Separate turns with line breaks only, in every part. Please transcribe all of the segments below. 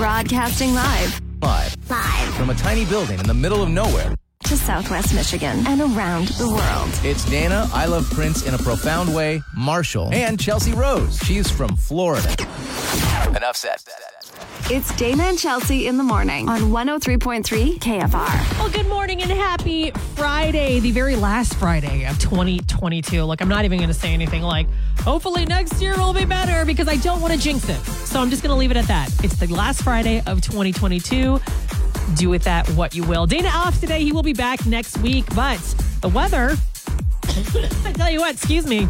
Broadcasting live
Live
Live
from a tiny building in the middle of nowhere.
To Southwest Michigan and around the world.
It's Dana, I Love Prince in a profound way, Marshall, and Chelsea Rose. She's from Florida. Enough said.
It's Dana and Chelsea in the morning on 103.3 KFR.
Well, good morning and happy Friday, the very last Friday of 2022. Look, I'm not even going to say anything like, hopefully next year will be better because I don't want to jinx it. So I'm just going to leave it at that. It's the last Friday of 2022. Do with that what you will. Dana off today. He will be back next week, but the weather, I tell you what, excuse me,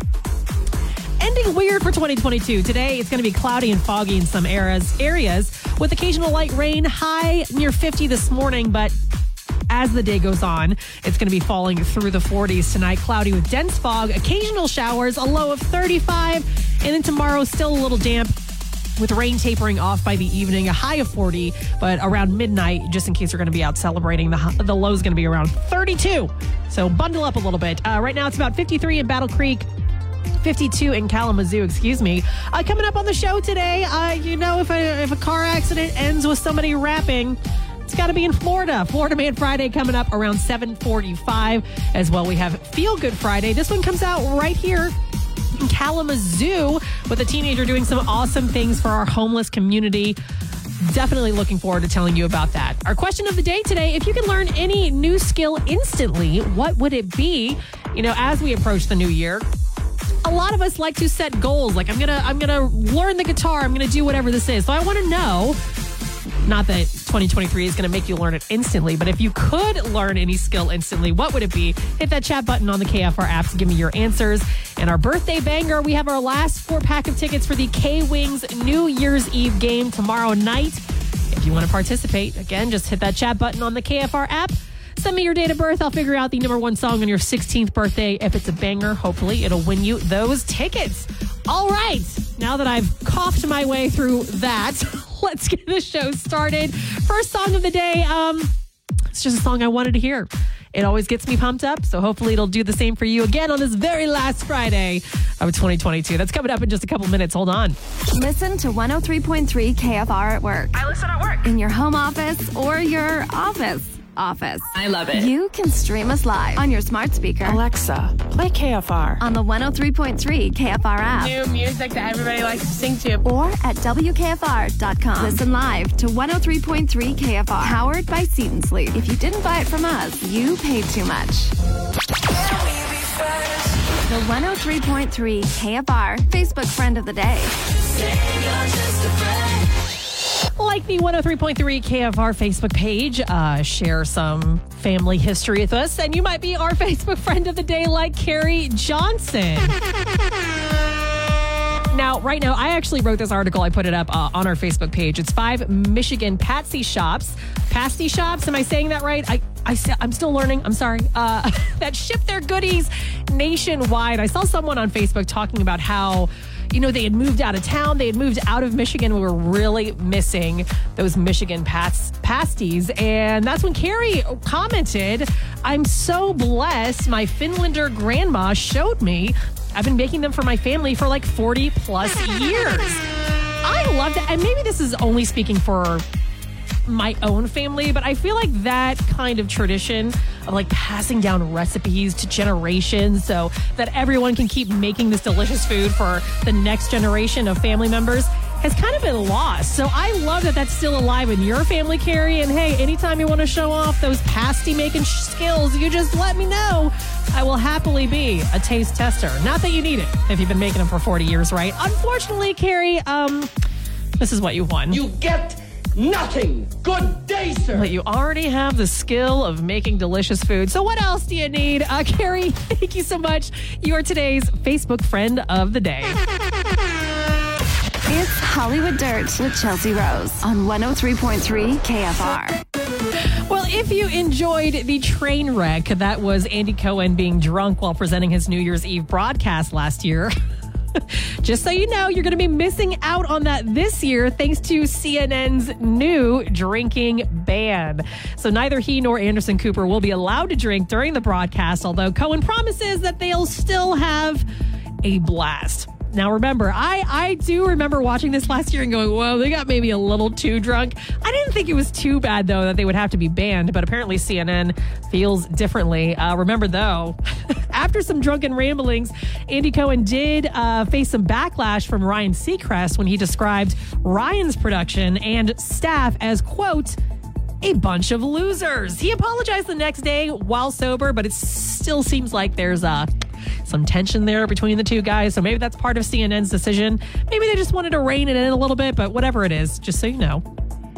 ending weird for 2022. Today, it's going to be cloudy and foggy in some areas, areas with occasional light rain, high near 50 this morning, but as the day goes on, it's going to be falling through the 40s tonight. Cloudy with dense fog, occasional showers, a low of 35, and then tomorrow still a little damp with rain tapering off by the evening, a high of 40, but around midnight, just in case you're going to be out celebrating, the, the low is going to be around 32. So bundle up a little bit. Uh, right now, it's about 53 in Battle Creek. 52 in Kalamazoo, excuse me. Uh, coming up on the show today, uh, you know, if a, if a car accident ends with somebody rapping, it's got to be in Florida. Florida Man Friday coming up around 745 as well. We have Feel Good Friday. This one comes out right here in Kalamazoo with a teenager doing some awesome things for our homeless community. Definitely looking forward to telling you about that. Our question of the day today if you can learn any new skill instantly, what would it be? You know, as we approach the new year, a lot of us like to set goals like i'm gonna i'm gonna learn the guitar i'm gonna do whatever this is so i want to know not that 2023 is going to make you learn it instantly, but if you could learn any skill instantly, what would it be? Hit that chat button on the KFR app to give me your answers. And our birthday banger, we have our last four pack of tickets for the K Wings New Year's Eve game tomorrow night. If you want to participate, again, just hit that chat button on the KFR app. Send me your date of birth. I'll figure out the number one song on your 16th birthday. If it's a banger, hopefully it'll win you those tickets. All right. Now that I've coughed my way through that, let's get the show started. First song of the day. Um, it's just a song I wanted to hear. It always gets me pumped up, so hopefully it'll do the same for you again on this very last Friday of 2022. That's coming up in just a couple minutes. Hold on.
Listen to 103.3 KFR at work.
I listen at work.
In your home office or your office office.
I love it.
You can stream us live on your smart speaker
Alexa, play KFR.
on the 103.3 KFR app
New music that everybody likes to sing to.
or at WKFR.com. Listen live to 103.3 KFR, powered by Seat and Sleep. If you didn't buy it from us, you paid too much. The 103.3 KFR Facebook friend of the day.
Like the 103.3 KFR Facebook page, uh, share some family history with us, and you might be our Facebook friend of the day, like Carrie Johnson. Now, right now, I actually wrote this article. I put it up uh, on our Facebook page. It's five Michigan Patsy shops, pasty shops. Am I saying that right? I, I, I'm still learning. I'm sorry. Uh, that ship their goodies nationwide. I saw someone on Facebook talking about how you know, they had moved out of town. They had moved out of Michigan. We were really missing those Michigan pats, pasties. And that's when Carrie commented, I'm so blessed. My Finlander grandma showed me. I've been making them for my family for like 40 plus years. I love that. And maybe this is only speaking for my own family, but I feel like that kind of tradition of like passing down recipes to generations so that everyone can keep making this delicious food for the next generation of family members has kind of been lost. So I love that that's still alive in your family, Carrie. And hey, anytime you want to show off those pasty making skills, you just let me know. I will happily be a taste tester. Not that you need it if you've been making them for 40 years, right? Unfortunately, Carrie, um, this is what you won.
You get nothing. Good day, sir.
But you already have the skill of making delicious food. So what else do you need? Uh, Carrie, thank you so much. You are today's Facebook friend of the day.
It's Hollywood Dirt with Chelsea Rose on 103.3 KFR.
Well, if you enjoyed the train wreck that was Andy Cohen being drunk while presenting his New Year's Eve broadcast last year, just so you know, you're going to be missing out on that this year thanks to CNN's new drinking ban. So neither he nor Anderson Cooper will be allowed to drink during the broadcast, although Cohen promises that they'll still have a blast. Now, remember, I, I do remember watching this last year and going, whoa, they got maybe a little too drunk. I didn't think it was too bad, though, that they would have to be banned, but apparently CNN feels differently. Uh, remember, though, after some drunken ramblings, Andy Cohen did uh, face some backlash from Ryan Seacrest when he described Ryan's production and staff as, quote, a bunch of losers. He apologized the next day while sober, but it still seems like there's uh, some tension there between the two guys. So maybe that's part of CNN's decision. Maybe they just wanted to rein it in a little bit, but whatever it is, just so you know.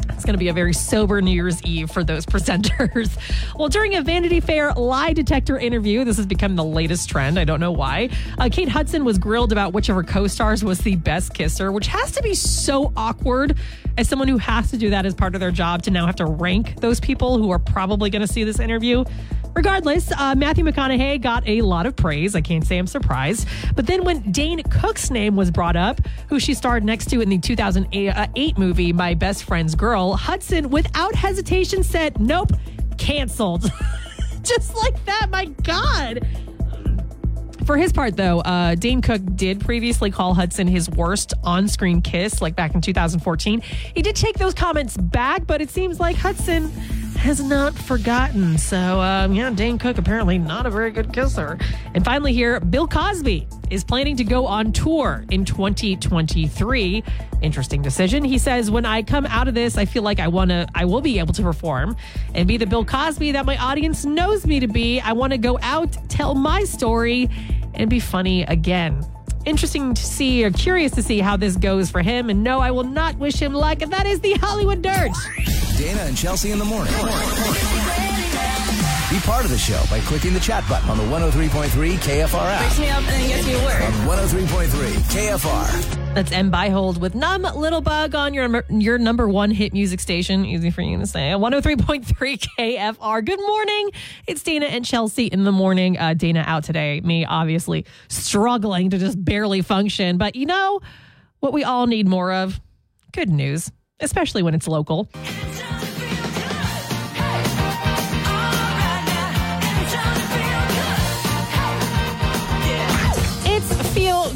It's going to be a very sober New Year's Eve for those presenters. well, during a Vanity Fair lie detector interview, this has become the latest trend. I don't know why. Uh, Kate Hudson was grilled about which of her co stars was the best kisser, which has to be so awkward as someone who has to do that as part of their job to now have to rank those people who are probably going to see this interview. Regardless, uh, Matthew McConaughey got a lot of praise. I can't say I'm surprised. But then when Dane Cook's name was brought up, who she starred next to in the 2008 movie My Best Friend's Girl, Hudson, without hesitation, said, Nope, canceled. Just like that. My God. For his part, though, uh, Dane Cook did previously call Hudson his worst on screen kiss, like back in 2014. He did take those comments back, but it seems like Hudson has not forgotten. So, um, yeah, Dane Cook apparently not a very good kisser. And finally, here, Bill Cosby is planning to go on tour in 2023. Interesting decision. He says, "When I come out of this, I feel like I want to, I will be able to perform and be the Bill Cosby that my audience knows me to be. I want to go out, tell my story, and be funny again." Interesting to see or curious to see how this goes for him. And no, I will not wish him luck. And that is the Hollywood Dirt.
Dana and Chelsea in the morning. Be part of the show by clicking the chat button on the 103.3 KFR app.
me up and then gets me to work.
On 103.3 KFR.
That's Em Beihold with Numb Little Bug on your your number one hit music station. Easy for you to say. 103.3 KFR. Good morning. It's Dana and Chelsea in the morning. Uh, Dana out today. Me, obviously, struggling to just barely function. But you know what we all need more of? Good news, especially when it's local.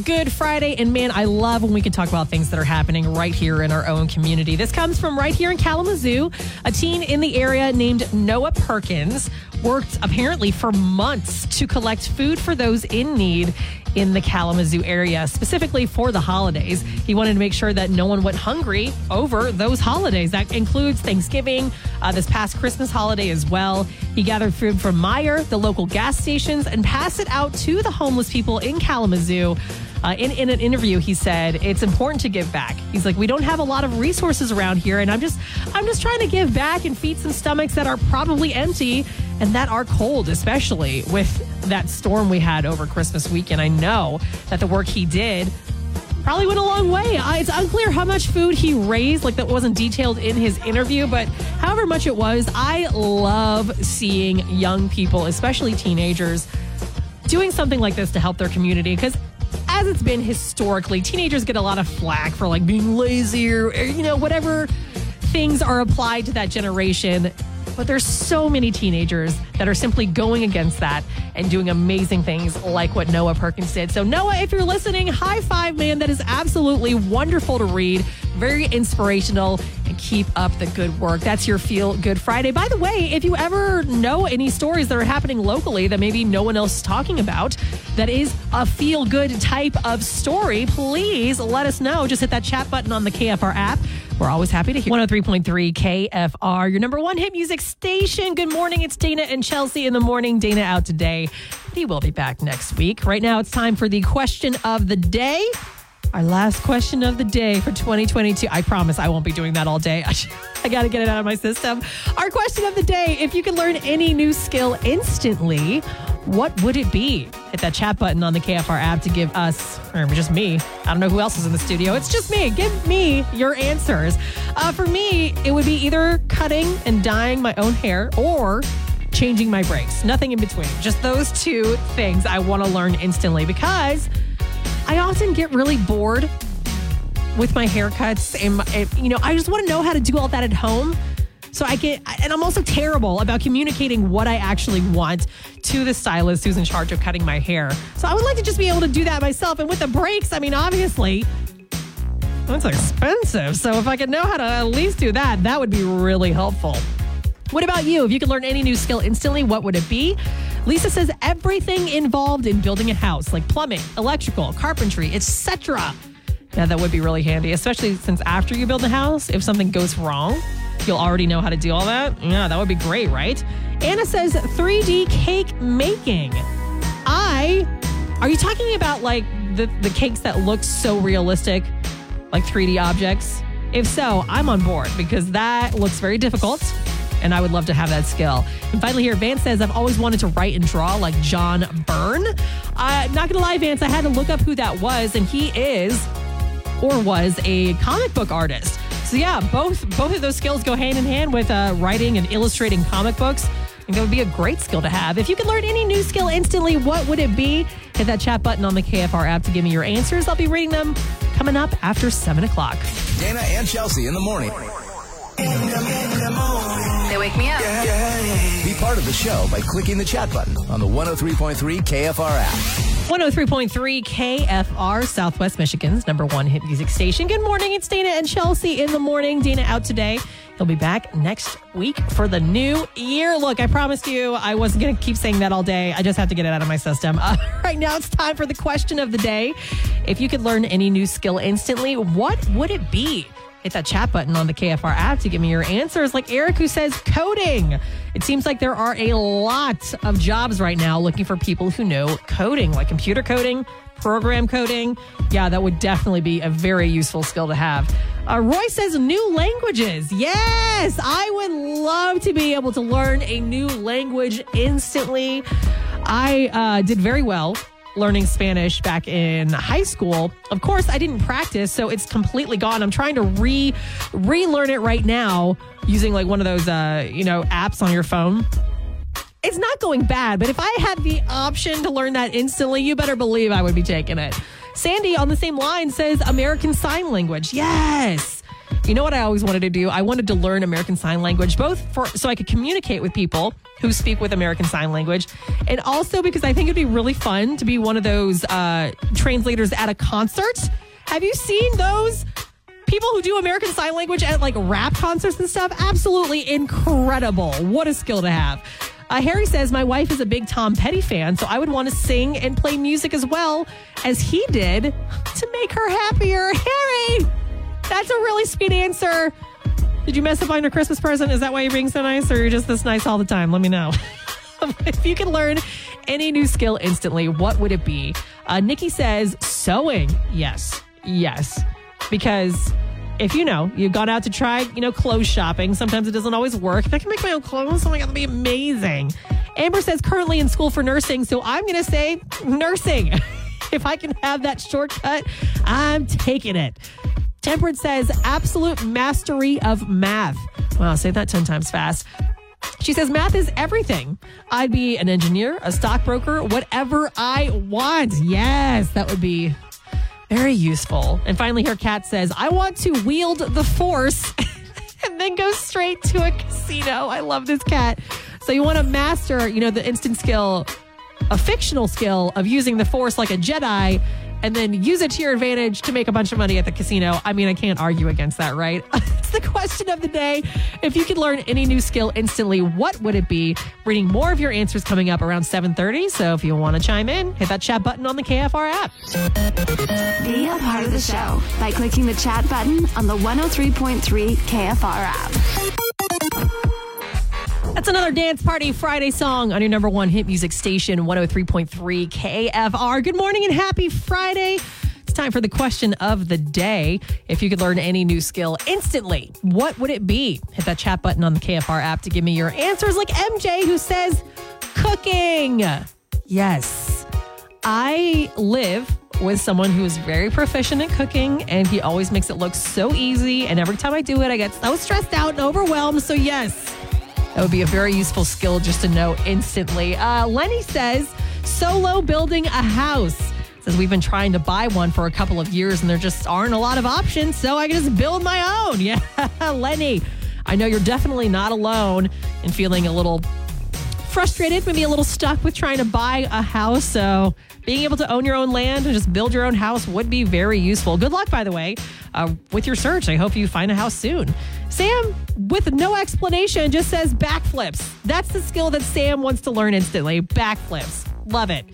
Good Friday, and man, I love when we can talk about things that are happening right here in our own community. This comes from right here in Kalamazoo. A teen in the area named Noah Perkins worked apparently for months to collect food for those in need in the Kalamazoo area, specifically for the holidays. He wanted to make sure that no one went hungry over those holidays. That includes Thanksgiving, uh, this past Christmas holiday as well. He gathered food from Meijer, the local gas stations, and passed it out to the homeless people in Kalamazoo. Uh, in, in an interview, he said it's important to give back. He's like, we don't have a lot of resources around here, and I'm just, I'm just trying to give back and feed some stomachs that are probably empty and that are cold, especially with that storm we had over Christmas weekend. I know that the work he did probably went a long way. Uh, it's unclear how much food he raised, like that wasn't detailed in his interview, but however much it was, I love seeing young people, especially teenagers, doing something like this to help their community because as it's been historically, teenagers get a lot of flack for like being lazy or, or, you know, whatever things are applied to that generation. But there's so many teenagers that are simply going against that and doing amazing things like what Noah Perkins did. So, Noah, if you're listening, high five, man. That is absolutely wonderful to read, very inspirational, keep up the good work. That's your Feel Good Friday. By the way, if you ever know any stories that are happening locally that maybe no one else is talking about, that is a feel good type of story, please let us know. Just hit that chat button on the KFR app. We're always happy to hear 103.3 KFR, your number one hit music station. Good morning. It's Dana and Chelsea in the morning. Dana out today. He will be back next week. Right now, it's time for the question of the day. Our last question of the day for 2022. I promise I won't be doing that all day. I got to get it out of my system. Our question of the day if you could learn any new skill instantly, what would it be? Hit that chat button on the KFR app to give us, or just me, I don't know who else is in the studio. It's just me. Give me your answers. Uh, for me, it would be either cutting and dyeing my own hair or changing my brakes. Nothing in between. Just those two things I want to learn instantly because I often get really bored with my haircuts and, and you know, I just want to know how to do all that at home. So I get, and I'm also terrible about communicating what I actually want to the stylist who's in charge of cutting my hair. So I would like to just be able to do that myself. And with the breaks, I mean, obviously, that's expensive. So if I could know how to at least do that, that would be really helpful. What about you? If you could learn any new skill instantly, what would it be? Lisa says everything involved in building a house, like plumbing, electrical, carpentry, etc. Yeah, that would be really handy, especially since after you build a house, if something goes wrong, you'll already know how to do all that. Yeah, that would be great, right? Anna says 3D cake making. I are you talking about like the, the cakes that look so realistic, like 3D objects? If so, I'm on board because that looks very difficult and I would love to have that skill. And finally, here, Vance says, I've always wanted to write and draw like John Byrne. I'm not gonna lie, Vance, I had to look up who that was, and he is or was a comic book artist. So yeah, both both of those skills go hand in hand with uh, writing and illustrating comic books. And that would be a great skill to have. If you could learn any new skill instantly, what would it be? Hit that chat button on the KFR app to give me your answers. I'll be reading them coming up after 7 o'clock.
Dana and Chelsea in the morning.
They wake me up.
yeah Be part of the show by clicking the chat button on the 103.3 KFR app.
103.3 KFR, Southwest Michigan's number one hit music station. Good morning. It's Dana and Chelsea in the morning. Dana out today. He'll be back next week for the new year. Look, I promised you I wasn't going to keep saying that all day. I just have to get it out of my system. Uh, right now, it's time for the question of the day. If you could learn any new skill instantly, what would it be? Hit that chat button on the KFR app to give me your answers. Like Eric, who says coding. It seems like there are a lot of jobs right now looking for people who know coding, like computer coding, program coding. Yeah, that would definitely be a very useful skill to have. Uh, Roy says new languages. Yes, I would love to be able to learn a new language instantly. I uh, did very well learning Spanish back in high school. Of course, I didn't practice, so it's completely gone. I'm trying to re relearn it right now using like one of those uh, you know, apps on your phone. It's not going bad, but if I had the option to learn that instantly, you better believe I would be taking it. Sandy on the same line says American Sign Language. Yes. You know what I always wanted to do? I wanted to learn American Sign Language, both for so I could communicate with people who speak with American Sign Language, and also because I think it'd be really fun to be one of those uh, translators at a concert. Have you seen those people who do American Sign Language at like rap concerts and stuff? Absolutely incredible. What a skill to have. Uh, Harry says, My wife is a big Tom Petty fan, so I would want to sing and play music as well as he did to make her happier. Harry, that's a really sweet answer. Did you mess up on your Christmas present? Is that why you're being so nice, or you're just this nice all the time? Let me know. if you could learn any new skill instantly, what would it be? Uh, Nikki says sewing. Yes, yes, because if you know you've gone out to try, you know, clothes shopping, sometimes it doesn't always work. If I can make my own clothes, oh my god, that'd be amazing. Amber says currently in school for nursing, so I'm going to say nursing. if I can have that shortcut, I'm taking it. Temperate says absolute mastery of math. Wow, say that 10 times fast. She says math is everything. I'd be an engineer, a stockbroker, whatever I want. Yes, that would be very useful. And finally, her cat says, I want to wield the force and then go straight to a casino. I love this cat. So you want to master, you know, the instant skill, a fictional skill of using the force like a Jedi and then use it to your advantage to make a bunch of money at the casino. I mean, I can't argue against that, right? it's the question of the day. If you could learn any new skill instantly, what would it be? Reading more of your answers coming up around 7:30. So if you want to chime in, hit that chat button on the KFR app.
Be a part of the show by clicking the chat button on the 103.3 KFR app.
That's another Dance Party Friday song on your number one hit music station, 103.3 KFR. Good morning and happy Friday. It's time for the question of the day. If you could learn any new skill instantly, what would it be? Hit that chat button on the KFR app to give me your answers, like MJ, who says cooking. Yes. I live with someone who is very proficient at cooking and he always makes it look so easy. And every time I do it, I get so stressed out and overwhelmed. So, yes, that would be a very useful skill just to know instantly. Uh, Lenny says, solo building a house. Says we've been trying to buy one for a couple of years and there just aren't a lot of options. So I can just build my own. Yeah, Lenny. I know you're definitely not alone in feeling a little frustrated, maybe a little stuck with trying to buy a house. So, being able to own your own land and just build your own house would be very useful. Good luck, by the way, uh, with your search. I hope you find a house soon. Sam, with no explanation, just says backflips. That's the skill that Sam wants to learn instantly. Backflips. Love it.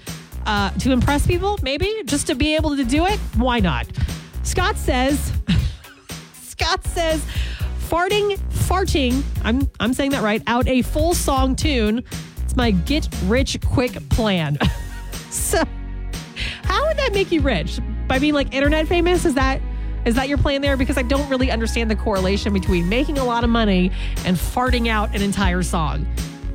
Uh, to impress people, maybe just to be able to do it. Why not? Scott says, Scott says, farting, farting. I'm I'm saying that right. Out a full song tune. It's my get rich quick plan. so, how would that make you rich? By being like internet famous? Is that is that your plan there? Because I don't really understand the correlation between making a lot of money and farting out an entire song.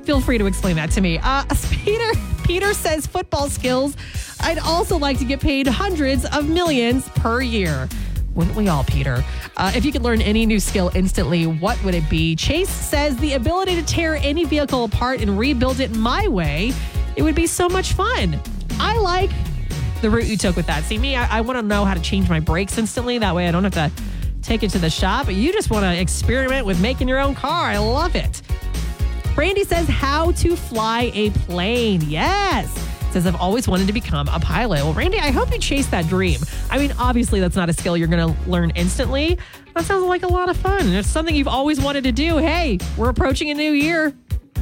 Feel free to explain that to me. Uh, Peter Peter says football skills. I'd also like to get paid hundreds of millions per year. Wouldn't we all, Peter? Uh, if you could learn any new skill instantly, what would it be? Chase says the ability to tear any vehicle apart and rebuild it my way. It would be so much fun. I like the route you took with that. See, me, I, I want to know how to change my brakes instantly. That way I don't have to take it to the shop. You just want to experiment with making your own car. I love it. Brandy says how to fly a plane. Yes. Says I've always wanted to become a pilot. Well, Randy, I hope you chase that dream. I mean, obviously that's not a skill you're going to learn instantly. That sounds like a lot of fun. and It's something you've always wanted to do. Hey, we're approaching a new year.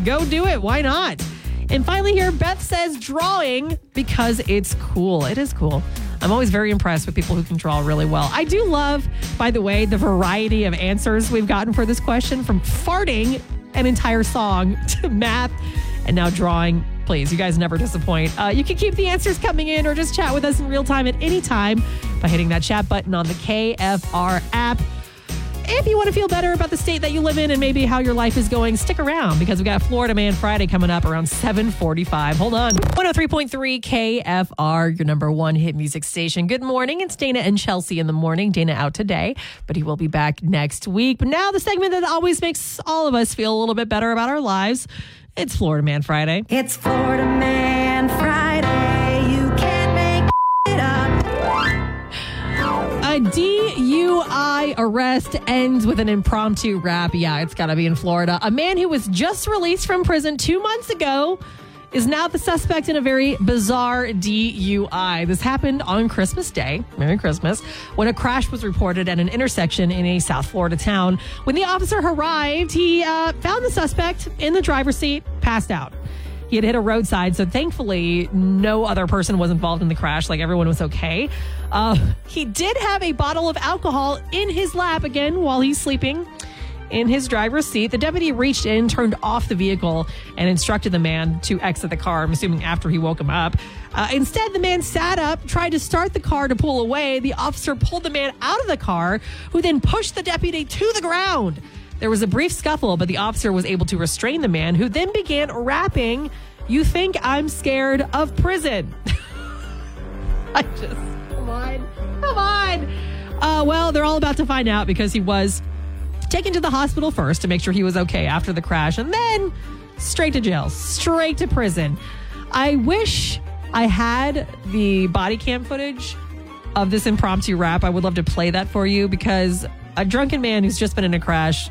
Go do it. Why not? And finally, here, Beth says drawing because it's cool. It is cool. I'm always very impressed with people who can draw really well. I do love, by the way, the variety of answers we've gotten for this question from farting an entire song to math and now drawing. Please, you guys never disappoint. Uh, you can keep the answers coming in or just chat with us in real time at any time by hitting that chat button on the KFR app. If you want to feel better about the state that you live in and maybe how your life is going, stick around because we got Florida Man Friday coming up around 745. Hold on. 103.3 KFR, your number one hit music station. Good morning. It's Dana and Chelsea in the morning. Dana out today, but he will be back next week. But now the segment that always makes all of us feel a little bit better about our lives. It's Florida Man Friday.
It's Florida Man Friday. You can't make it up.
A DUI arrest ends with an impromptu rap. Yeah, it's got to be in Florida. A man who was just released from prison two months ago is now the suspect in a very bizarre DUI. This happened on Christmas Day, Merry Christmas, when a crash was reported at an intersection in a South Florida town. When the officer arrived, he uh, found the suspect in the driver's seat, passed out. He had hit a roadside, so thankfully, no other person was involved in the crash. Like everyone was okay. Uh, he did have a bottle of alcohol in his lap again while he's sleeping in his driver's seat. The deputy reached in, turned off the vehicle, and instructed the man to exit the car. I'm assuming after he woke him up. Uh, instead, the man sat up, tried to start the car to pull away. The officer pulled the man out of the car, who then pushed the deputy to the ground. There was a brief scuffle, but the officer was able to restrain the man, who then began rapping, You think I'm scared of prison? I just, come on, come on. Uh, well, they're all about to find out because he was taken to the hospital first to make sure he was okay after the crash, and then straight to jail, straight to prison. I wish I had the body cam footage of this impromptu rap. I would love to play that for you because a drunken man who's just been in a crash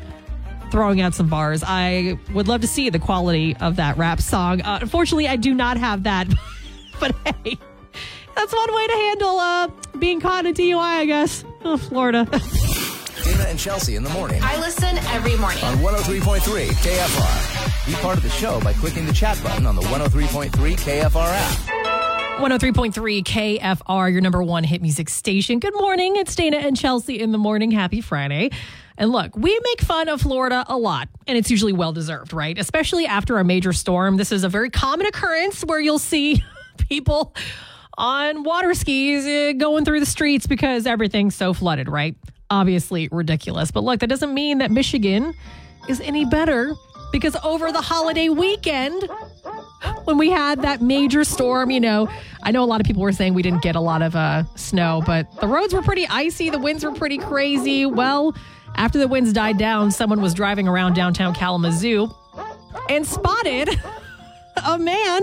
throwing out some bars. I would love to see the quality of that rap song. Uh, unfortunately, I do not have that, but hey, that's one way to handle uh, being caught in a DUI, I guess. Oh, Florida.
Dana and Chelsea in the morning
I listen every morning.
on 103.3 KFR. Be part of the show by clicking the chat button on the 103.3 KFR app.
103.3 KFR, your number one hit music station. Good morning. It's Dana and Chelsea in the morning. Happy Friday. And look, we make fun of Florida a lot, and it's usually well deserved, right? Especially after a major storm. This is a very common occurrence where you'll see people on water skis uh, going through the streets because everything's so flooded, right? Obviously ridiculous. But look, that doesn't mean that Michigan is any better because over the holiday weekend, when we had that major storm, you know, I know a lot of people were saying we didn't get a lot of uh, snow, but the roads were pretty icy. The winds were pretty crazy. Well, after the winds died down, someone was driving around downtown Kalamazoo and spotted a man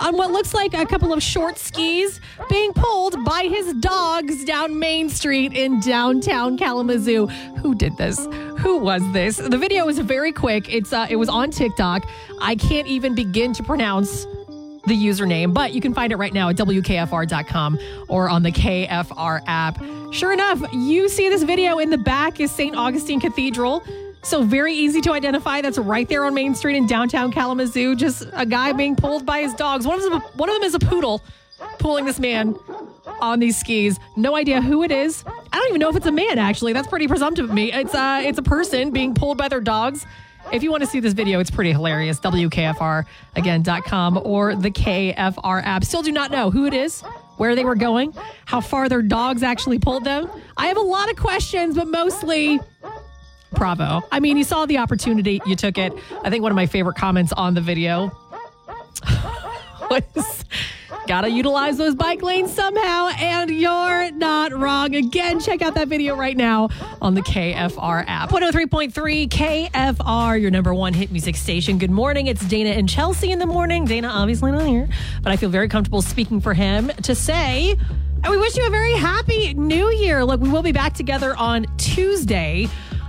on what looks like a couple of short skis being pulled by his dogs down Main Street in downtown Kalamazoo. Who did this? who was this? The video is very quick. It's uh, it was on TikTok. I can't even begin to pronounce the username, but you can find it right now at WKFR.com or on the KFR app. Sure enough, you see this video in the back is St. Augustine Cathedral. So very easy to identify. That's right there on Main Street in downtown Kalamazoo. Just a guy being pulled by his dogs. One of them, one of them is a poodle pulling this man on these skis. No idea who it is. I don't even know if it's a man. Actually, that's pretty presumptive of me. It's uh, it's a person being pulled by their dogs. If you want to see this video, it's pretty hilarious. WKFR again.com or the KFR app. Still do not know who it is, where they were going, how far their dogs actually pulled them. I have a lot of questions, but mostly bravo. I mean, you saw the opportunity, you took it. I think one of my favorite comments on the video was gotta utilize those bike lanes somehow, and you're not wrong. Again, check out that video right now on the KFR app. 103.3 KFR, your number one hit music station. Good morning. It's Dana and Chelsea in the morning. Dana obviously not here, but I feel very comfortable speaking for him to say. We wish you a very happy new year. Look, we will be back together on Tuesday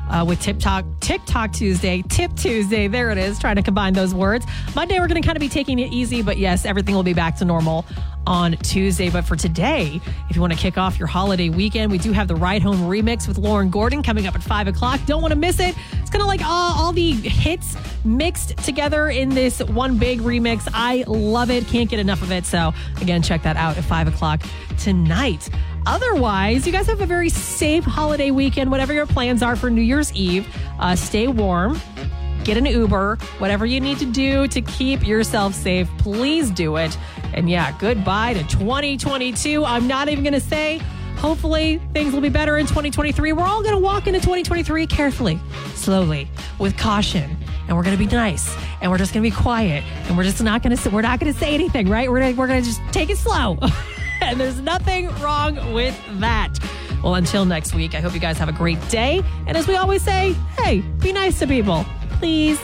uh, with TikTok, TikTok Tuesday, Tip Tuesday. There it is, trying to combine those words. Monday, we're going to kind of be taking it easy, but yes, everything will be back to normal on Tuesday. But for today, if you want to kick off your holiday weekend, we do have the Ride Home remix with Lauren Gordon coming up at five o'clock. Don't want to miss it. It's kind of like all, all the hits mixed together in this one big remix. I love it. Can't get enough of it. So, again, check that out at five o'clock tonight. Otherwise, you guys have a very safe holiday weekend, whatever your plans are for New Year's Eve. Uh, stay warm, get an Uber, whatever you need to do to keep yourself safe, please do it. And yeah, goodbye to 2022. I'm not even going to say, hopefully, things will be better in 2023. We're all going to walk into 2023 carefully, slowly, with caution. And we're going to be nice, and we're just going to be quiet, and we're just not going to we're not going to say anything, right? We're gonna, we're going to just take it slow. and there's nothing wrong with that. Well, until next week, I hope you guys have a great day. And as we always say, hey, be nice to people, please.